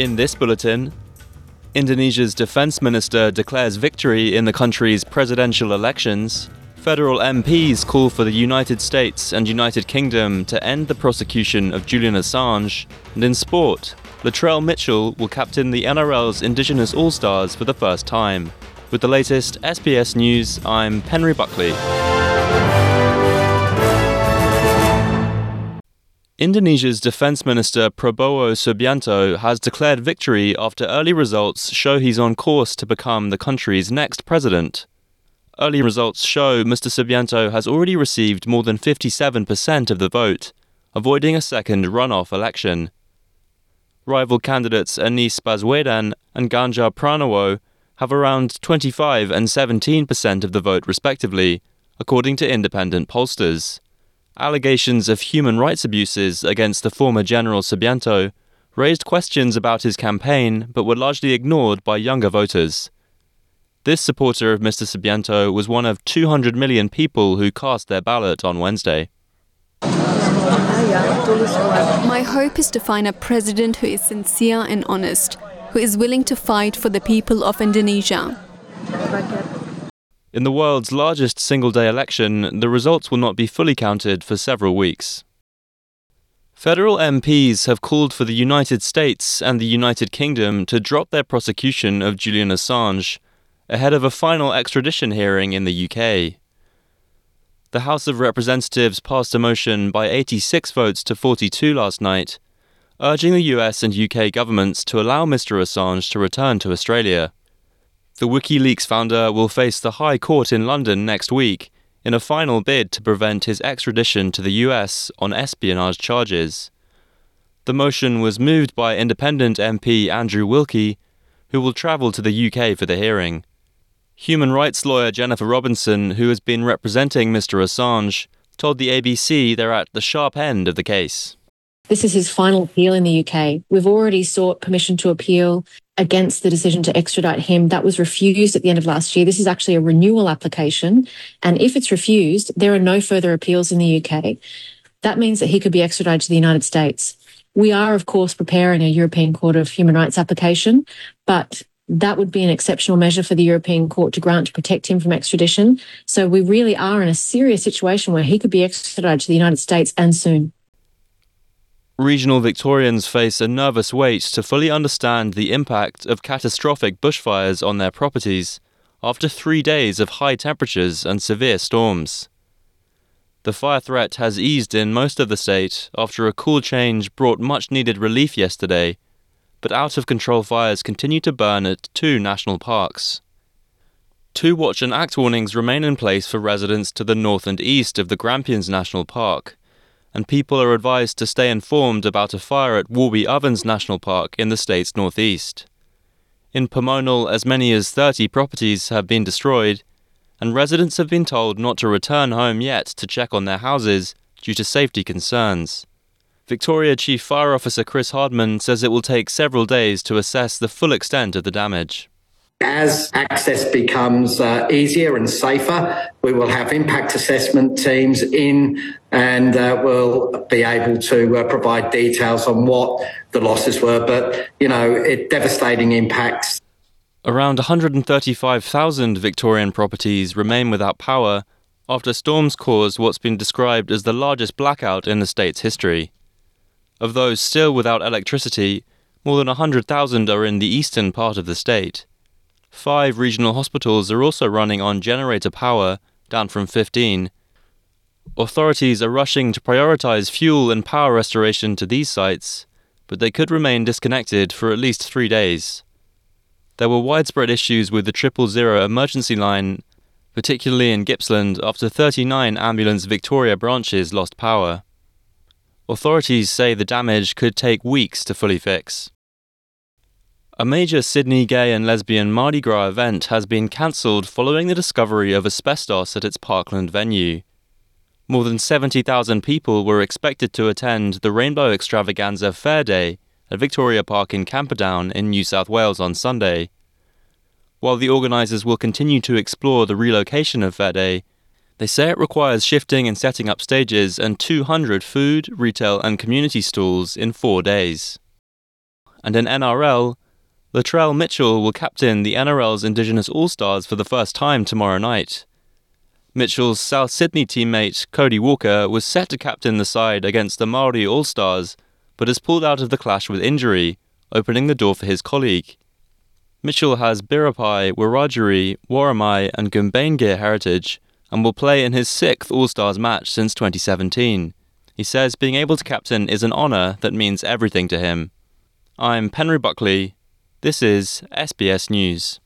In this bulletin, Indonesia's defense minister declares victory in the country's presidential elections. Federal MPs call for the United States and United Kingdom to end the prosecution of Julian Assange. And in sport, Latrell Mitchell will captain the NRL's Indigenous All Stars for the first time. With the latest SBS News, I'm Penry Buckley. Indonesia's Defense Minister Prabowo Subianto has declared victory after early results show he's on course to become the country's next president. Early results show Mr. Subianto has already received more than 57% of the vote, avoiding a second runoff election. Rival candidates Anies Baswedan and Ganjar Pranowo have around 25 and 17% of the vote respectively, according to independent pollsters. Allegations of human rights abuses against the former General Subianto raised questions about his campaign but were largely ignored by younger voters. This supporter of Mr. Subianto was one of 200 million people who cast their ballot on Wednesday. My hope is to find a president who is sincere and honest, who is willing to fight for the people of Indonesia. In the world's largest single day election, the results will not be fully counted for several weeks. Federal MPs have called for the United States and the United Kingdom to drop their prosecution of Julian Assange ahead of a final extradition hearing in the UK. The House of Representatives passed a motion by 86 votes to 42 last night, urging the US and UK governments to allow Mr. Assange to return to Australia. The WikiLeaks founder will face the High Court in London next week in a final bid to prevent his extradition to the US on espionage charges. The motion was moved by independent MP Andrew Wilkie, who will travel to the UK for the hearing. Human rights lawyer Jennifer Robinson, who has been representing Mr. Assange, told the ABC they're at the sharp end of the case. This is his final appeal in the UK. We've already sought permission to appeal against the decision to extradite him. That was refused at the end of last year. This is actually a renewal application. And if it's refused, there are no further appeals in the UK. That means that he could be extradited to the United States. We are, of course, preparing a European Court of Human Rights application, but that would be an exceptional measure for the European Court to grant to protect him from extradition. So we really are in a serious situation where he could be extradited to the United States and soon regional Victorians face a nervous wait to fully understand the impact of catastrophic bushfires on their properties after three days of high temperatures and severe storms. The fire threat has eased in most of the state after a cool change brought much needed relief yesterday, but out of control fires continue to burn at two national parks. Two watch and act warnings remain in place for residents to the north and east of the Grampians National Park and people are advised to stay informed about a fire at Warby Ovens National Park in the state's northeast. In Pomonal, as many as 30 properties have been destroyed, and residents have been told not to return home yet to check on their houses due to safety concerns. Victoria Chief Fire Officer Chris Hardman says it will take several days to assess the full extent of the damage. As access becomes uh, easier and safer, we will have impact assessment teams in and uh, we'll be able to uh, provide details on what the losses were. But, you know, it devastating impacts. Around 135,000 Victorian properties remain without power after storms caused what's been described as the largest blackout in the state's history. Of those still without electricity, more than 100,000 are in the eastern part of the state. Five regional hospitals are also running on generator power, down from 15. Authorities are rushing to prioritize fuel and power restoration to these sites, but they could remain disconnected for at least three days. There were widespread issues with the triple zero emergency line, particularly in Gippsland, after 39 Ambulance Victoria branches lost power. Authorities say the damage could take weeks to fully fix. A major Sydney gay and lesbian Mardi Gras event has been cancelled following the discovery of asbestos at its Parkland venue. More than 70,000 people were expected to attend the Rainbow Extravaganza Fair Day at Victoria Park in Camperdown in New South Wales on Sunday. While the organisers will continue to explore the relocation of Fair Day, they say it requires shifting and setting up stages and 200 food, retail, and community stalls in four days. and in NRL, Latrell Mitchell will captain the NRL's Indigenous All Stars for the first time tomorrow night. Mitchell's South Sydney teammate Cody Walker was set to captain the side against the Maori All Stars, but has pulled out of the clash with injury, opening the door for his colleague. Mitchell has Biripi, Wiradjuri, Worimi, and Gumbaynggirr heritage and will play in his sixth All Stars match since 2017. He says being able to captain is an honour that means everything to him. I'm Penry Buckley. This is SBS News.